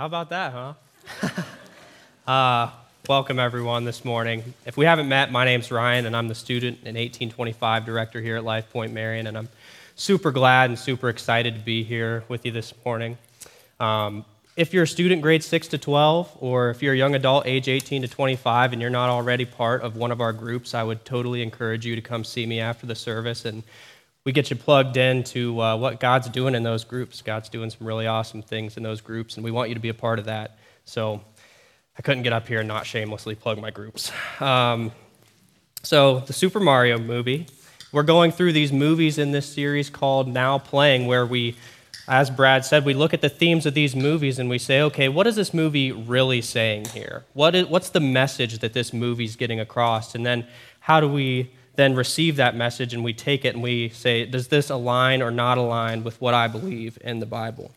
How about that, huh? uh, welcome, everyone, this morning. If we haven't met, my name's Ryan, and I'm the student and 1825 director here at Life Point Marion, and I'm super glad and super excited to be here with you this morning. Um, if you're a student grade 6 to 12, or if you're a young adult age 18 to 25 and you're not already part of one of our groups, I would totally encourage you to come see me after the service and we get you plugged into uh, what God's doing in those groups. God's doing some really awesome things in those groups, and we want you to be a part of that. So I couldn't get up here and not shamelessly plug my groups. Um, so, the Super Mario movie. We're going through these movies in this series called Now Playing, where we, as Brad said, we look at the themes of these movies and we say, okay, what is this movie really saying here? What is, what's the message that this movie's getting across? And then how do we then receive that message and we take it and we say, does this align or not align with what I believe in the Bible?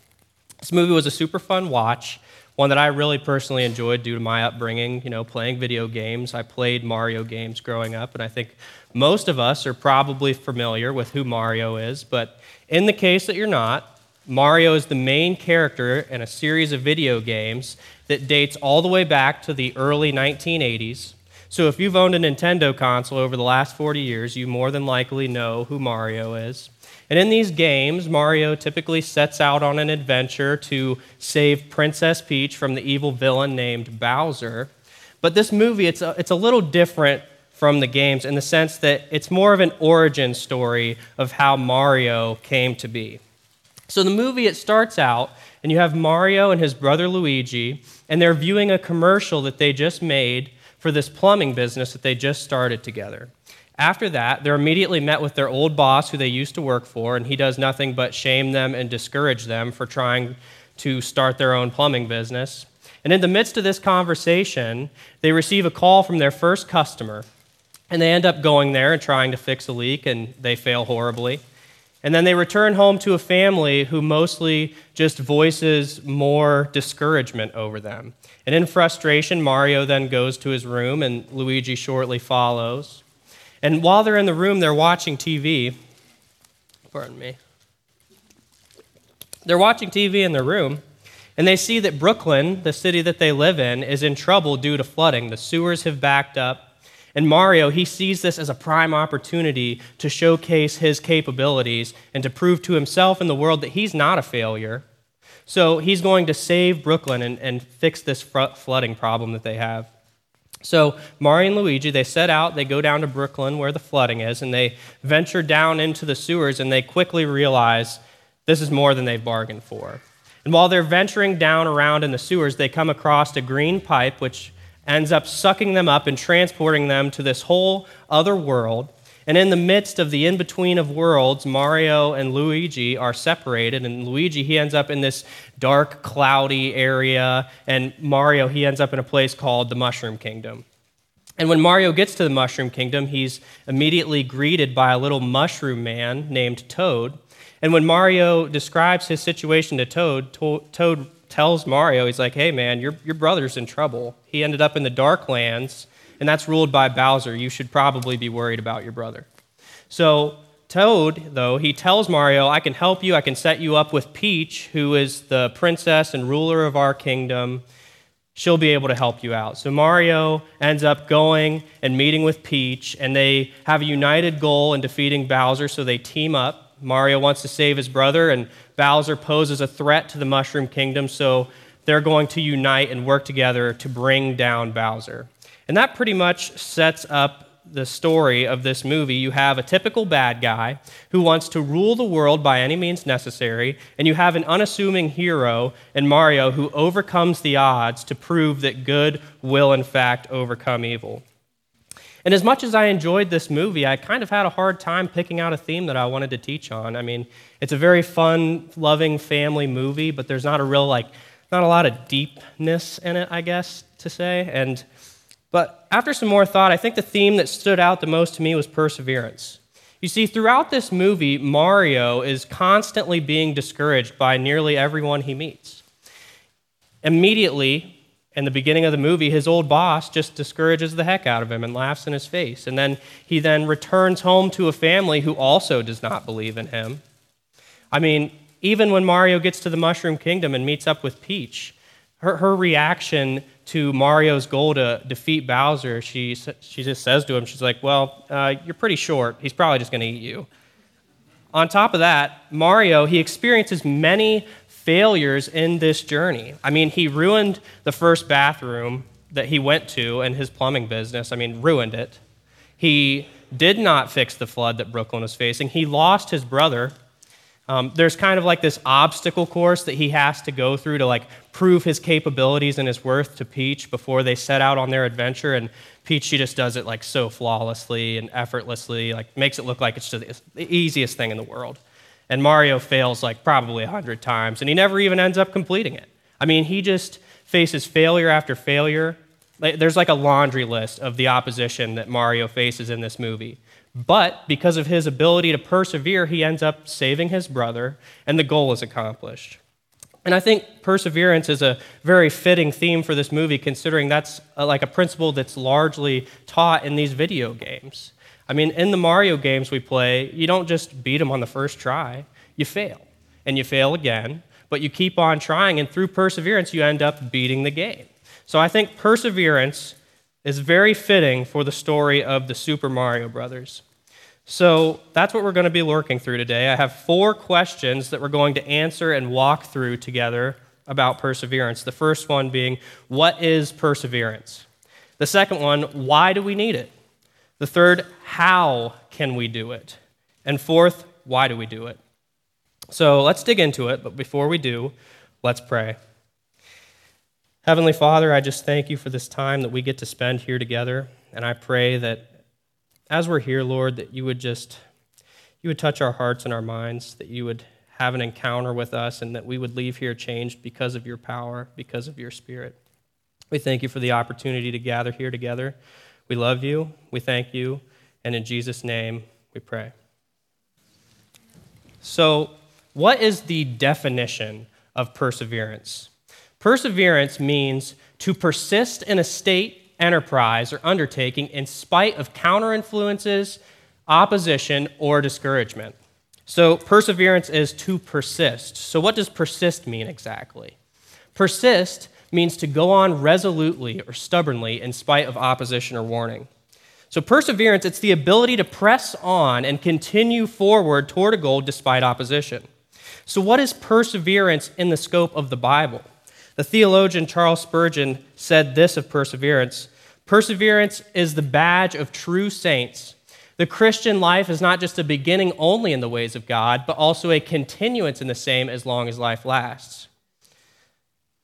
This movie was a super fun watch, one that I really personally enjoyed due to my upbringing, you know, playing video games. I played Mario games growing up, and I think most of us are probably familiar with who Mario is, but in the case that you're not, Mario is the main character in a series of video games that dates all the way back to the early 1980s so if you've owned a Nintendo console over the last 40 years, you more than likely know who Mario is. And in these games, Mario typically sets out on an adventure to save Princess Peach from the evil villain named Bowser. But this movie, it's a, it's a little different from the games in the sense that it's more of an origin story of how Mario came to be. So the movie, it starts out, and you have Mario and his brother Luigi, and they're viewing a commercial that they just made for this plumbing business that they just started together. After that, they're immediately met with their old boss who they used to work for, and he does nothing but shame them and discourage them for trying to start their own plumbing business. And in the midst of this conversation, they receive a call from their first customer, and they end up going there and trying to fix a leak, and they fail horribly. And then they return home to a family who mostly just voices more discouragement over them. And in frustration, Mario then goes to his room, and Luigi shortly follows. And while they're in the room, they're watching TV. Pardon me. They're watching TV in their room, and they see that Brooklyn, the city that they live in, is in trouble due to flooding. The sewers have backed up. And Mario, he sees this as a prime opportunity to showcase his capabilities and to prove to himself and the world that he's not a failure. So he's going to save Brooklyn and, and fix this flooding problem that they have. So Mario and Luigi, they set out, they go down to Brooklyn where the flooding is, and they venture down into the sewers, and they quickly realize this is more than they've bargained for. And while they're venturing down around in the sewers, they come across a green pipe, which ends up sucking them up and transporting them to this whole other world. And in the midst of the in between of worlds, Mario and Luigi are separated. And Luigi, he ends up in this dark, cloudy area. And Mario, he ends up in a place called the Mushroom Kingdom. And when Mario gets to the Mushroom Kingdom, he's immediately greeted by a little mushroom man named Toad. And when Mario describes his situation to Toad, Toad tells Mario, he's like, hey, man, your, your brother's in trouble. He ended up in the Dark Lands, and that's ruled by Bowser. You should probably be worried about your brother. So, Toad, though, he tells Mario, I can help you. I can set you up with Peach, who is the princess and ruler of our kingdom. She'll be able to help you out. So Mario ends up going and meeting with Peach, and they have a united goal in defeating Bowser, so they team up. Mario wants to save his brother, and Bowser poses a threat to the Mushroom Kingdom, so they're going to unite and work together to bring down Bowser. And that pretty much sets up the story of this movie. You have a typical bad guy who wants to rule the world by any means necessary, and you have an unassuming hero in Mario who overcomes the odds to prove that good will, in fact, overcome evil. And as much as I enjoyed this movie, I kind of had a hard time picking out a theme that I wanted to teach on. I mean, it's a very fun, loving family movie, but there's not a real, like, not a lot of deepness in it, I guess, to say. And, but after some more thought, I think the theme that stood out the most to me was perseverance. You see, throughout this movie, Mario is constantly being discouraged by nearly everyone he meets. Immediately, in the beginning of the movie, his old boss just discourages the heck out of him and laughs in his face. And then he then returns home to a family who also does not believe in him. I mean, even when Mario gets to the Mushroom Kingdom and meets up with Peach, her, her reaction to Mario's goal to defeat Bowser, she, she just says to him, she's like, Well, uh, you're pretty short. He's probably just going to eat you. On top of that, Mario, he experiences many failures in this journey. I mean, he ruined the first bathroom that he went to in his plumbing business. I mean, ruined it. He did not fix the flood that Brooklyn was facing. He lost his brother um, there's kind of like this obstacle course that he has to go through to like prove his capabilities and his worth to Peach before they set out on their adventure. And Peach, she just does it like so flawlessly and effortlessly, like makes it look like it's just the easiest thing in the world. And Mario fails like probably a hundred times, and he never even ends up completing it. I mean, he just faces failure after failure. There's like a laundry list of the opposition that Mario faces in this movie. But because of his ability to persevere, he ends up saving his brother, and the goal is accomplished. And I think perseverance is a very fitting theme for this movie, considering that's uh, like a principle that's largely taught in these video games. I mean, in the Mario games we play, you don't just beat them on the first try, you fail. And you fail again, but you keep on trying, and through perseverance, you end up beating the game. So I think perseverance is very fitting for the story of the Super Mario Brothers. So that's what we're going to be working through today. I have four questions that we're going to answer and walk through together about perseverance. The first one being, What is perseverance? The second one, Why do we need it? The third, How can we do it? And fourth, Why do we do it? So let's dig into it, but before we do, let's pray. Heavenly Father, I just thank you for this time that we get to spend here together. And I pray that as we're here, Lord, that you would just you would touch our hearts and our minds, that you would have an encounter with us, and that we would leave here changed because of your power, because of your spirit. We thank you for the opportunity to gather here together. We love you, we thank you, and in Jesus' name we pray. So, what is the definition of perseverance? Perseverance means to persist in a state, enterprise, or undertaking in spite of counter influences, opposition, or discouragement. So, perseverance is to persist. So, what does persist mean exactly? Persist means to go on resolutely or stubbornly in spite of opposition or warning. So, perseverance, it's the ability to press on and continue forward toward a goal despite opposition. So, what is perseverance in the scope of the Bible? The theologian Charles Spurgeon said this of perseverance Perseverance is the badge of true saints. The Christian life is not just a beginning only in the ways of God, but also a continuance in the same as long as life lasts.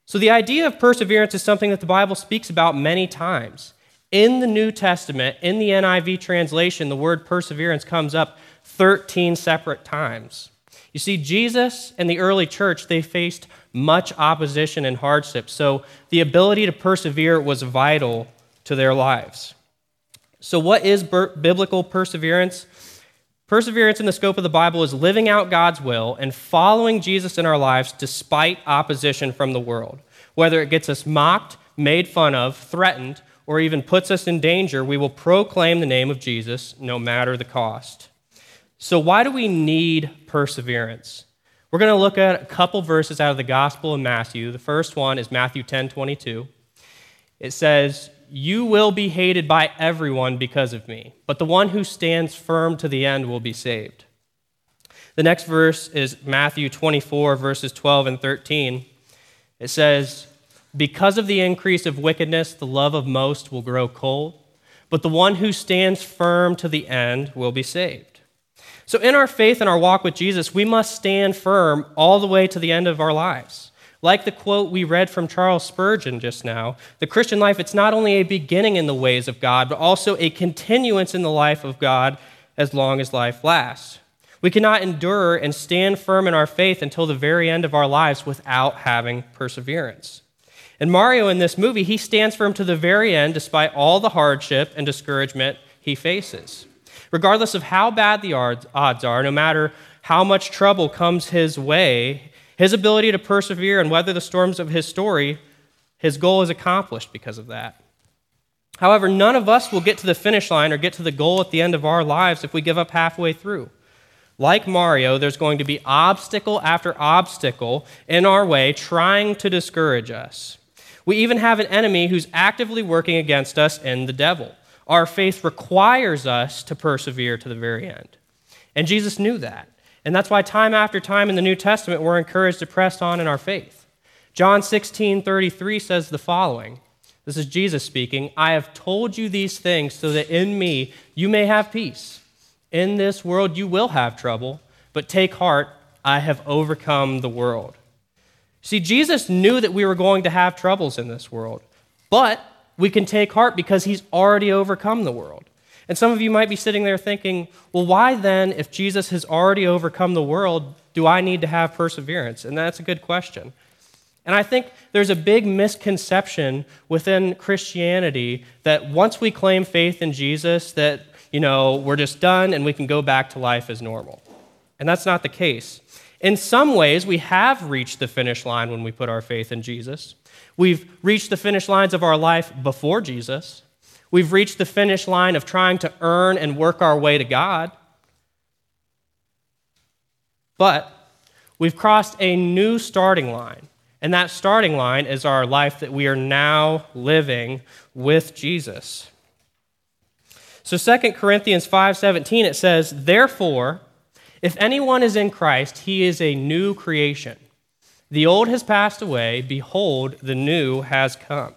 So, the idea of perseverance is something that the Bible speaks about many times. In the New Testament, in the NIV translation, the word perseverance comes up 13 separate times. You see, Jesus and the early church, they faced much opposition and hardship. So the ability to persevere was vital to their lives. So, what is biblical perseverance? Perseverance in the scope of the Bible is living out God's will and following Jesus in our lives despite opposition from the world. Whether it gets us mocked, made fun of, threatened, or even puts us in danger, we will proclaim the name of Jesus no matter the cost. So, why do we need perseverance? We're going to look at a couple verses out of the Gospel of Matthew. The first one is Matthew 10 22. It says, You will be hated by everyone because of me, but the one who stands firm to the end will be saved. The next verse is Matthew 24, verses 12 and 13. It says, Because of the increase of wickedness, the love of most will grow cold, but the one who stands firm to the end will be saved. So, in our faith and our walk with Jesus, we must stand firm all the way to the end of our lives. Like the quote we read from Charles Spurgeon just now, the Christian life, it's not only a beginning in the ways of God, but also a continuance in the life of God as long as life lasts. We cannot endure and stand firm in our faith until the very end of our lives without having perseverance. And Mario in this movie, he stands firm to the very end despite all the hardship and discouragement he faces. Regardless of how bad the odds are, no matter how much trouble comes his way, his ability to persevere and weather the storms of his story, his goal is accomplished because of that. However, none of us will get to the finish line or get to the goal at the end of our lives if we give up halfway through. Like Mario, there's going to be obstacle after obstacle in our way trying to discourage us. We even have an enemy who's actively working against us in the devil. Our faith requires us to persevere to the very end. And Jesus knew that. And that's why time after time in the New Testament we're encouraged to press on in our faith. John 16, 33 says the following. This is Jesus speaking. I have told you these things so that in me you may have peace. In this world you will have trouble, but take heart, I have overcome the world. See, Jesus knew that we were going to have troubles in this world, but we can take heart because he's already overcome the world. And some of you might be sitting there thinking, well, why then, if Jesus has already overcome the world, do I need to have perseverance? And that's a good question. And I think there's a big misconception within Christianity that once we claim faith in Jesus, that, you know, we're just done and we can go back to life as normal. And that's not the case. In some ways, we have reached the finish line when we put our faith in Jesus. We've reached the finish lines of our life before Jesus. We've reached the finish line of trying to earn and work our way to God. But we've crossed a new starting line. And that starting line is our life that we are now living with Jesus. So 2 Corinthians 5:17 it says, "Therefore, if anyone is in Christ, he is a new creation. The old has passed away, behold, the new has come."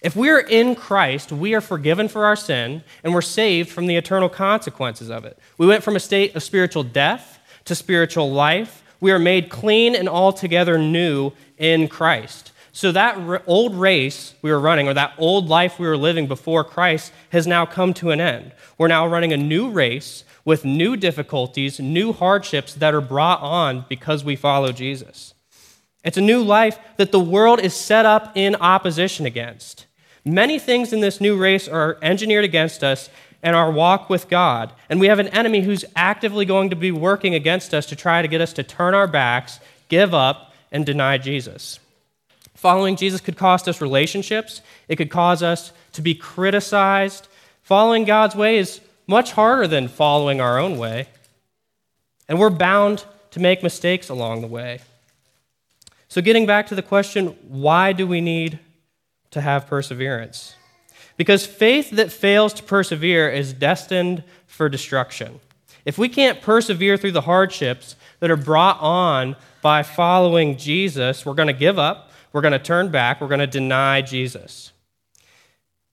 If we are in Christ, we are forgiven for our sin and we're saved from the eternal consequences of it. We went from a state of spiritual death to spiritual life. We are made clean and altogether new in Christ. So that old race we were running, or that old life we were living before Christ, has now come to an end. We're now running a new race with new difficulties, new hardships that are brought on because we follow Jesus. It's a new life that the world is set up in opposition against. Many things in this new race are engineered against us and our walk with God. And we have an enemy who's actively going to be working against us to try to get us to turn our backs, give up, and deny Jesus. Following Jesus could cost us relationships, it could cause us to be criticized. Following God's way is much harder than following our own way. And we're bound to make mistakes along the way. So, getting back to the question why do we need to have perseverance. Because faith that fails to persevere is destined for destruction. If we can't persevere through the hardships that are brought on by following Jesus, we're going to give up, we're going to turn back, we're going to deny Jesus.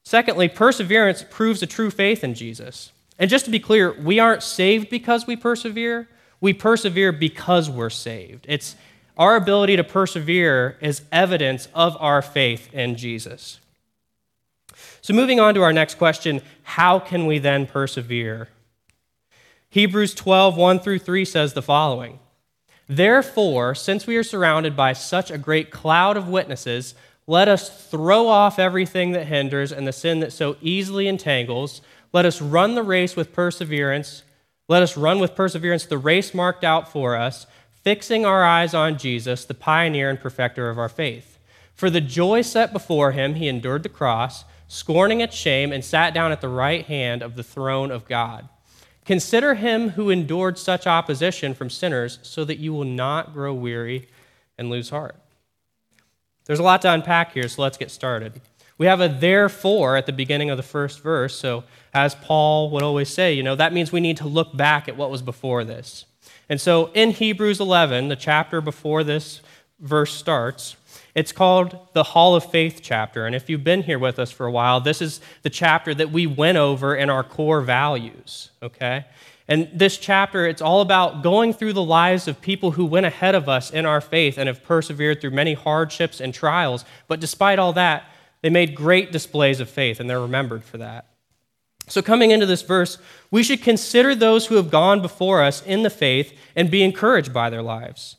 Secondly, perseverance proves a true faith in Jesus. And just to be clear, we aren't saved because we persevere, we persevere because we're saved. It's our ability to persevere is evidence of our faith in Jesus. So, moving on to our next question how can we then persevere? Hebrews 12, 1 through 3 says the following Therefore, since we are surrounded by such a great cloud of witnesses, let us throw off everything that hinders and the sin that so easily entangles. Let us run the race with perseverance. Let us run with perseverance the race marked out for us fixing our eyes on Jesus, the pioneer and perfecter of our faith. For the joy set before him, he endured the cross, scorning its shame, and sat down at the right hand of the throne of God. Consider him who endured such opposition from sinners, so that you will not grow weary and lose heart. There's a lot to unpack here, so let's get started. We have a therefore at the beginning of the first verse, so as Paul would always say, you know, that means we need to look back at what was before this. And so in Hebrews 11, the chapter before this verse starts, it's called the Hall of Faith chapter. And if you've been here with us for a while, this is the chapter that we went over in our core values, okay? And this chapter, it's all about going through the lives of people who went ahead of us in our faith and have persevered through many hardships and trials. But despite all that, they made great displays of faith, and they're remembered for that. So, coming into this verse, we should consider those who have gone before us in the faith and be encouraged by their lives.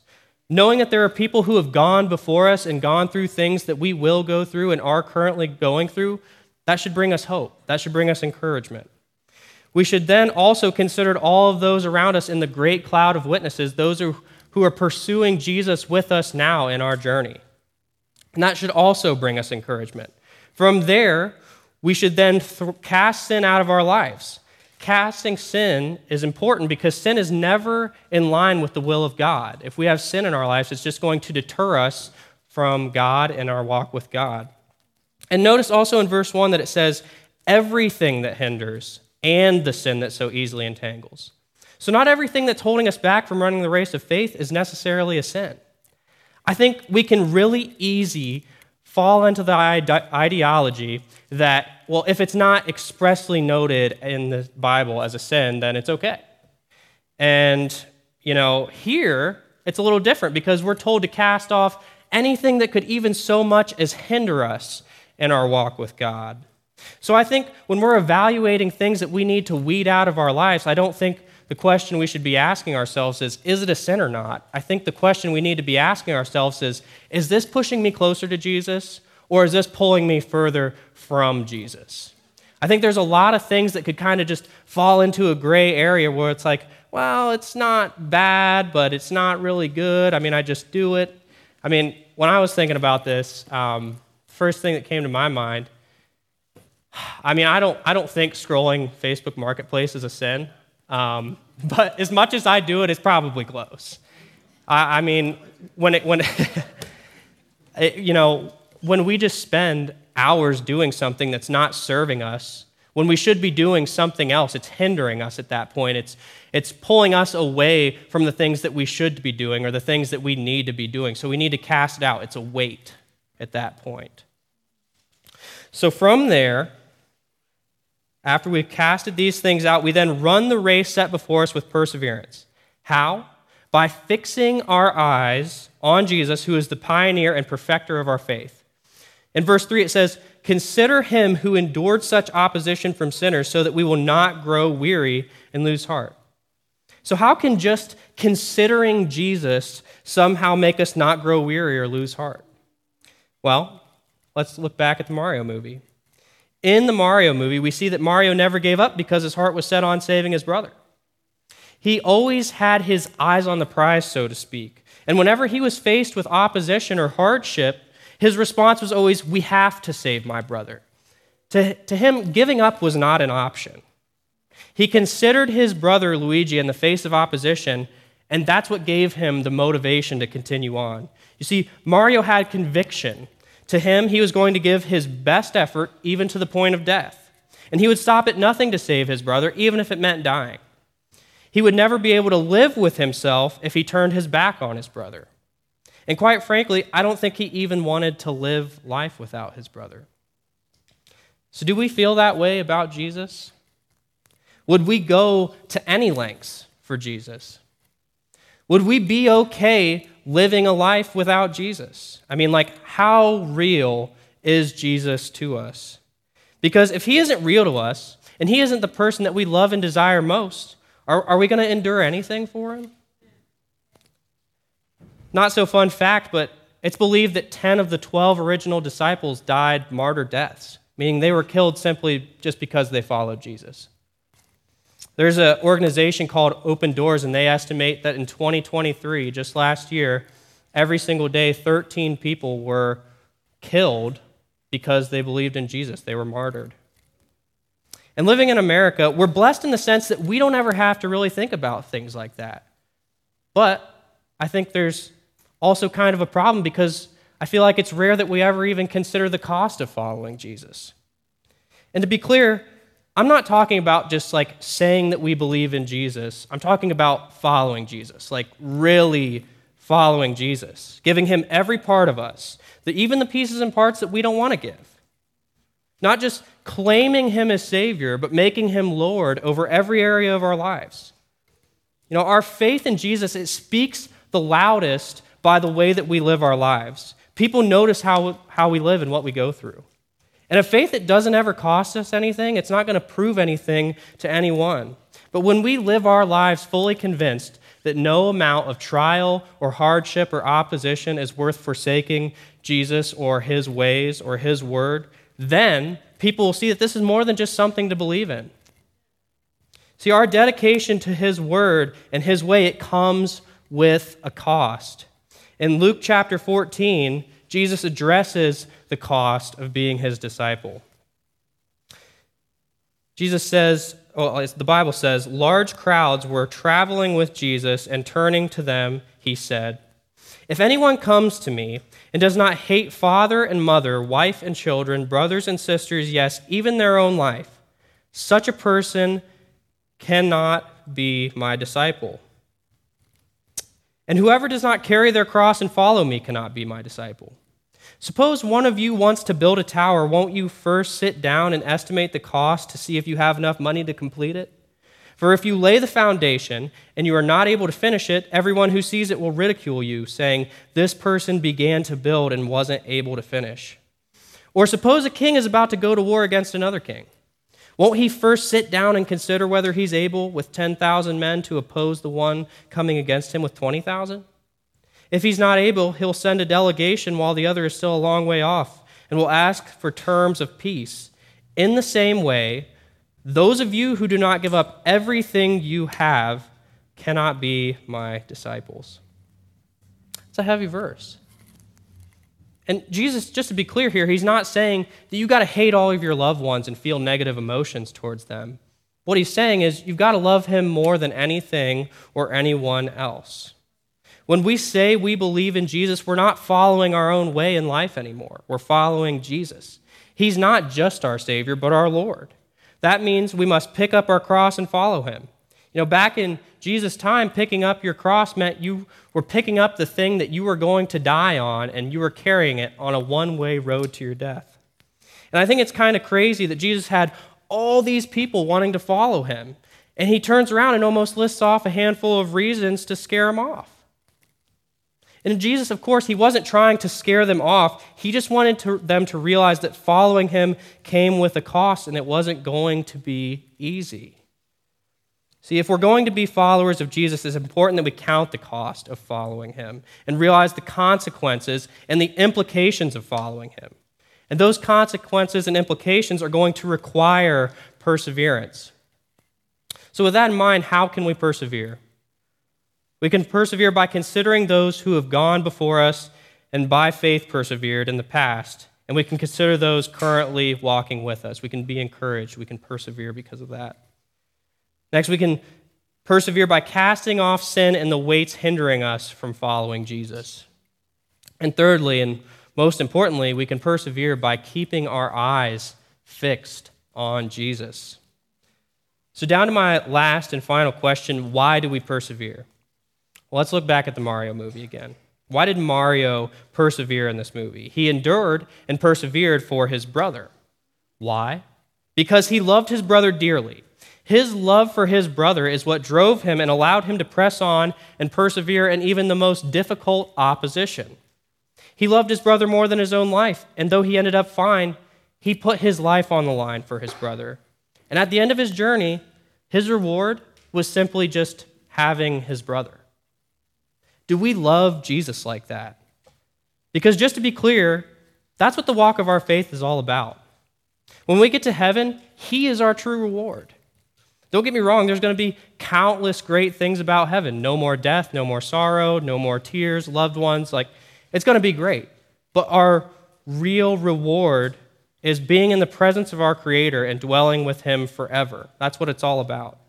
Knowing that there are people who have gone before us and gone through things that we will go through and are currently going through, that should bring us hope. That should bring us encouragement. We should then also consider all of those around us in the great cloud of witnesses, those who, are pursuing Jesus with us now in our journey. And that should also bring us encouragement. From there, we should then th- cast sin out of our lives. Casting sin is important because sin is never in line with the will of God. If we have sin in our lives, it's just going to deter us from God and our walk with God. And notice also in verse 1 that it says, everything that hinders and the sin that so easily entangles. So, not everything that's holding us back from running the race of faith is necessarily a sin. I think we can really easy fall into the ideology that, well, if it's not expressly noted in the Bible as a sin, then it's okay. And, you know, here it's a little different because we're told to cast off anything that could even so much as hinder us in our walk with God. So I think when we're evaluating things that we need to weed out of our lives, I don't think the question we should be asking ourselves is is it a sin or not? I think the question we need to be asking ourselves is is this pushing me closer to Jesus or is this pulling me further from Jesus? I think there's a lot of things that could kind of just fall into a gray area where it's like, well, it's not bad, but it's not really good. I mean, I just do it. I mean, when I was thinking about this, um, first thing that came to my mind I mean, I don't, I don't think scrolling Facebook Marketplace is a sin, um, but as much as I do it, it's probably close. I, I mean, when it, when, it, you know, when we just spend hours doing something that's not serving us, when we should be doing something else, it's hindering us at that point. It's, it's pulling us away from the things that we should be doing or the things that we need to be doing. So we need to cast it out. It's a weight at that point. So from there, after we've casted these things out, we then run the race set before us with perseverance. How? By fixing our eyes on Jesus, who is the pioneer and perfecter of our faith. In verse 3, it says, Consider him who endured such opposition from sinners, so that we will not grow weary and lose heart. So, how can just considering Jesus somehow make us not grow weary or lose heart? Well, let's look back at the Mario movie. In the Mario movie, we see that Mario never gave up because his heart was set on saving his brother. He always had his eyes on the prize, so to speak. And whenever he was faced with opposition or hardship, his response was always, We have to save my brother. To, to him, giving up was not an option. He considered his brother Luigi in the face of opposition, and that's what gave him the motivation to continue on. You see, Mario had conviction to him, he was going to give his best effort, even to the point of death. And he would stop at nothing to save his brother, even if it meant dying. He would never be able to live with himself if he turned his back on his brother. And quite frankly, I don't think he even wanted to live life without his brother. So, do we feel that way about Jesus? Would we go to any lengths for Jesus? Would we be okay living a life without Jesus? I mean, like, how real is Jesus to us? Because if he isn't real to us, and he isn't the person that we love and desire most, are, are we going to endure anything for him? Not so fun fact, but it's believed that 10 of the 12 original disciples died martyr deaths, meaning they were killed simply just because they followed Jesus. There's an organization called Open Doors, and they estimate that in 2023, just last year, every single day, 13 people were killed because they believed in Jesus. They were martyred. And living in America, we're blessed in the sense that we don't ever have to really think about things like that. But I think there's also kind of a problem because I feel like it's rare that we ever even consider the cost of following Jesus. And to be clear, I'm not talking about just like saying that we believe in Jesus. I'm talking about following Jesus, like really following Jesus, giving him every part of us, that even the pieces and parts that we don't want to give. Not just claiming him as Savior, but making him Lord over every area of our lives. You know, our faith in Jesus, it speaks the loudest by the way that we live our lives. People notice how, how we live and what we go through. And a faith that doesn't ever cost us anything, it's not going to prove anything to anyone. But when we live our lives fully convinced that no amount of trial or hardship or opposition is worth forsaking Jesus or his ways or his word, then people will see that this is more than just something to believe in. See, our dedication to his word and his way, it comes with a cost. In Luke chapter 14, Jesus addresses the cost of being his disciple. Jesus says, well, the Bible says, large crowds were traveling with Jesus, and turning to them, he said, If anyone comes to me and does not hate father and mother, wife and children, brothers and sisters, yes, even their own life, such a person cannot be my disciple. And whoever does not carry their cross and follow me cannot be my disciple. Suppose one of you wants to build a tower, won't you first sit down and estimate the cost to see if you have enough money to complete it? For if you lay the foundation and you are not able to finish it, everyone who sees it will ridicule you, saying, This person began to build and wasn't able to finish. Or suppose a king is about to go to war against another king. Won't he first sit down and consider whether he's able with 10,000 men to oppose the one coming against him with 20,000? If he's not able, he'll send a delegation while the other is still a long way off and will ask for terms of peace. In the same way, those of you who do not give up everything you have cannot be my disciples. It's a heavy verse. And Jesus, just to be clear here, he's not saying that you've got to hate all of your loved ones and feel negative emotions towards them. What he's saying is you've got to love him more than anything or anyone else. When we say we believe in Jesus, we're not following our own way in life anymore. We're following Jesus. He's not just our Savior, but our Lord. That means we must pick up our cross and follow him. You know, back in Jesus' time, picking up your cross meant you were picking up the thing that you were going to die on and you were carrying it on a one way road to your death. And I think it's kind of crazy that Jesus had all these people wanting to follow him. And he turns around and almost lists off a handful of reasons to scare them off. And Jesus, of course, he wasn't trying to scare them off. He just wanted to, them to realize that following him came with a cost and it wasn't going to be easy. See, if we're going to be followers of Jesus, it's important that we count the cost of following him and realize the consequences and the implications of following him. And those consequences and implications are going to require perseverance. So, with that in mind, how can we persevere? We can persevere by considering those who have gone before us and by faith persevered in the past. And we can consider those currently walking with us. We can be encouraged. We can persevere because of that. Next, we can persevere by casting off sin and the weights hindering us from following Jesus. And thirdly, and most importantly, we can persevere by keeping our eyes fixed on Jesus. So, down to my last and final question why do we persevere? Well, let's look back at the Mario movie again. Why did Mario persevere in this movie? He endured and persevered for his brother. Why? Because he loved his brother dearly. His love for his brother is what drove him and allowed him to press on and persevere in even the most difficult opposition. He loved his brother more than his own life, and though he ended up fine, he put his life on the line for his brother. And at the end of his journey, his reward was simply just having his brother. Do we love Jesus like that? Because just to be clear, that's what the walk of our faith is all about. When we get to heaven, He is our true reward. Don't get me wrong, there's going to be countless great things about heaven no more death, no more sorrow, no more tears, loved ones. Like, it's going to be great. But our real reward is being in the presence of our Creator and dwelling with Him forever. That's what it's all about.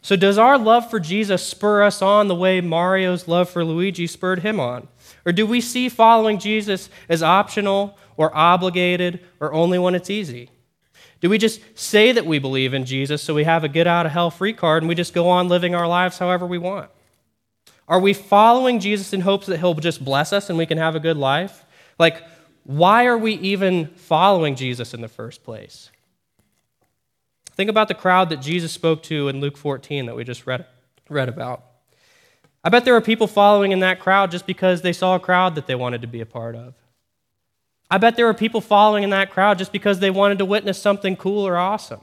So, does our love for Jesus spur us on the way Mario's love for Luigi spurred him on? Or do we see following Jesus as optional or obligated or only when it's easy? Do we just say that we believe in Jesus so we have a get out of hell free card and we just go on living our lives however we want? Are we following Jesus in hopes that he'll just bless us and we can have a good life? Like, why are we even following Jesus in the first place? Think about the crowd that Jesus spoke to in Luke 14 that we just read, read about. I bet there were people following in that crowd just because they saw a crowd that they wanted to be a part of. I bet there were people following in that crowd just because they wanted to witness something cool or awesome.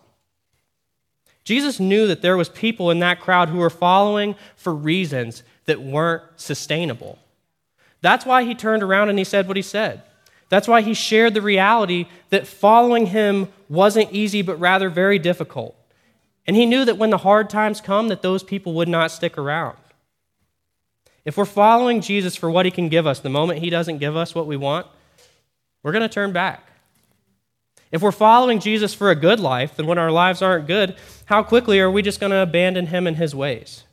Jesus knew that there was people in that crowd who were following for reasons that weren't sustainable. That's why he turned around and he said what he said. That's why he shared the reality that following him wasn't easy, but rather very difficult. And he knew that when the hard times come, that those people would not stick around. If we're following Jesus for what he can give us, the moment he doesn't give us what we want, we're going to turn back. If we're following Jesus for a good life, then when our lives aren't good, how quickly are we just going to abandon him and his ways?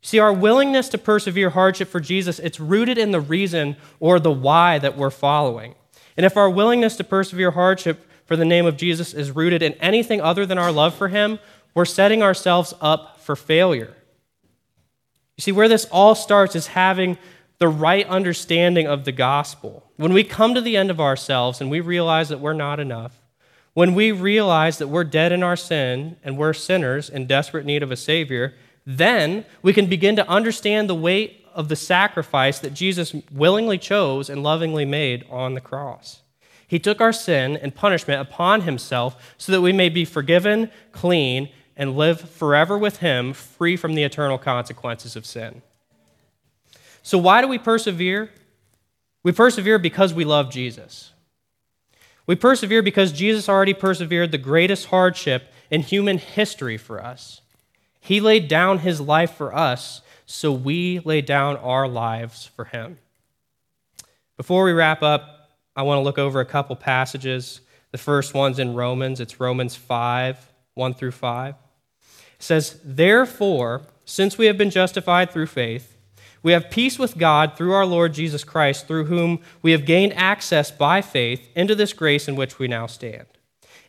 See, our willingness to persevere hardship for Jesus, it's rooted in the reason or the why that we're following. And if our willingness to persevere hardship for the name of Jesus is rooted in anything other than our love for him, we're setting ourselves up for failure. You see, where this all starts is having the right understanding of the gospel. When we come to the end of ourselves and we realize that we're not enough, when we realize that we're dead in our sin and we're sinners in desperate need of a Savior, then we can begin to understand the weight of the sacrifice that Jesus willingly chose and lovingly made on the cross. He took our sin and punishment upon himself so that we may be forgiven, clean, and live forever with him, free from the eternal consequences of sin. So, why do we persevere? We persevere because we love Jesus. We persevere because Jesus already persevered the greatest hardship in human history for us. He laid down his life for us, so we lay down our lives for him. Before we wrap up, I want to look over a couple passages. The first one's in Romans, it's Romans 5 1 through 5. It says, Therefore, since we have been justified through faith, we have peace with God through our Lord Jesus Christ, through whom we have gained access by faith into this grace in which we now stand.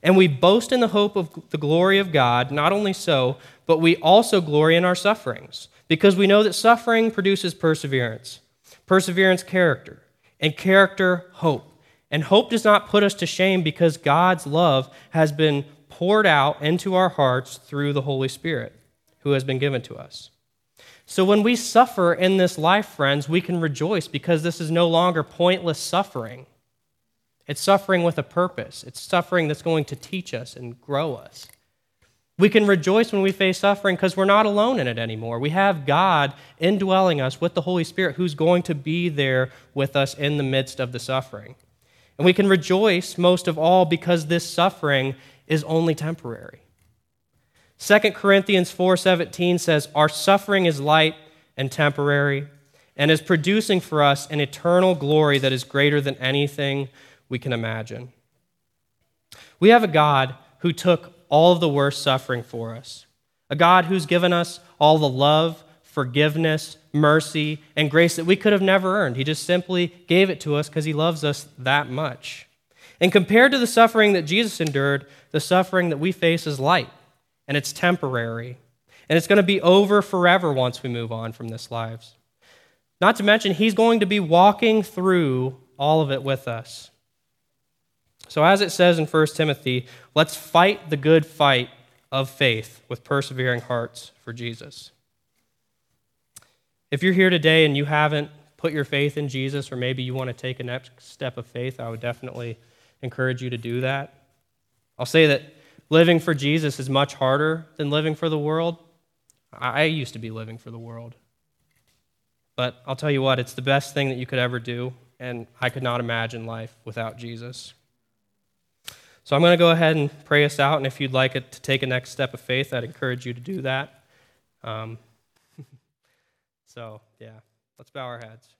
And we boast in the hope of the glory of God, not only so, but we also glory in our sufferings, because we know that suffering produces perseverance, perseverance, character, and character, hope. And hope does not put us to shame because God's love has been poured out into our hearts through the Holy Spirit who has been given to us. So when we suffer in this life, friends, we can rejoice because this is no longer pointless suffering. It's suffering with a purpose, it's suffering that's going to teach us and grow us. We can rejoice when we face suffering because we're not alone in it anymore. We have God indwelling us with the Holy Spirit who's going to be there with us in the midst of the suffering. And we can rejoice most of all because this suffering is only temporary. 2 Corinthians 4:17 says, "Our suffering is light and temporary, and is producing for us an eternal glory that is greater than anything we can imagine." We have a God who took all of the worst suffering for us. A God who's given us all the love, forgiveness, mercy, and grace that we could have never earned. He just simply gave it to us because he loves us that much. And compared to the suffering that Jesus endured, the suffering that we face is light and it's temporary. And it's going to be over forever once we move on from this lives. Not to mention, he's going to be walking through all of it with us. So, as it says in 1 Timothy, let's fight the good fight of faith with persevering hearts for Jesus. If you're here today and you haven't put your faith in Jesus, or maybe you want to take a next step of faith, I would definitely encourage you to do that. I'll say that Living for Jesus is much harder than living for the world. I used to be living for the world. But I'll tell you what, it's the best thing that you could ever do, and I could not imagine life without Jesus. So I'm going to go ahead and pray us out, and if you'd like to take a next step of faith, I'd encourage you to do that. Um, so, yeah, let's bow our heads.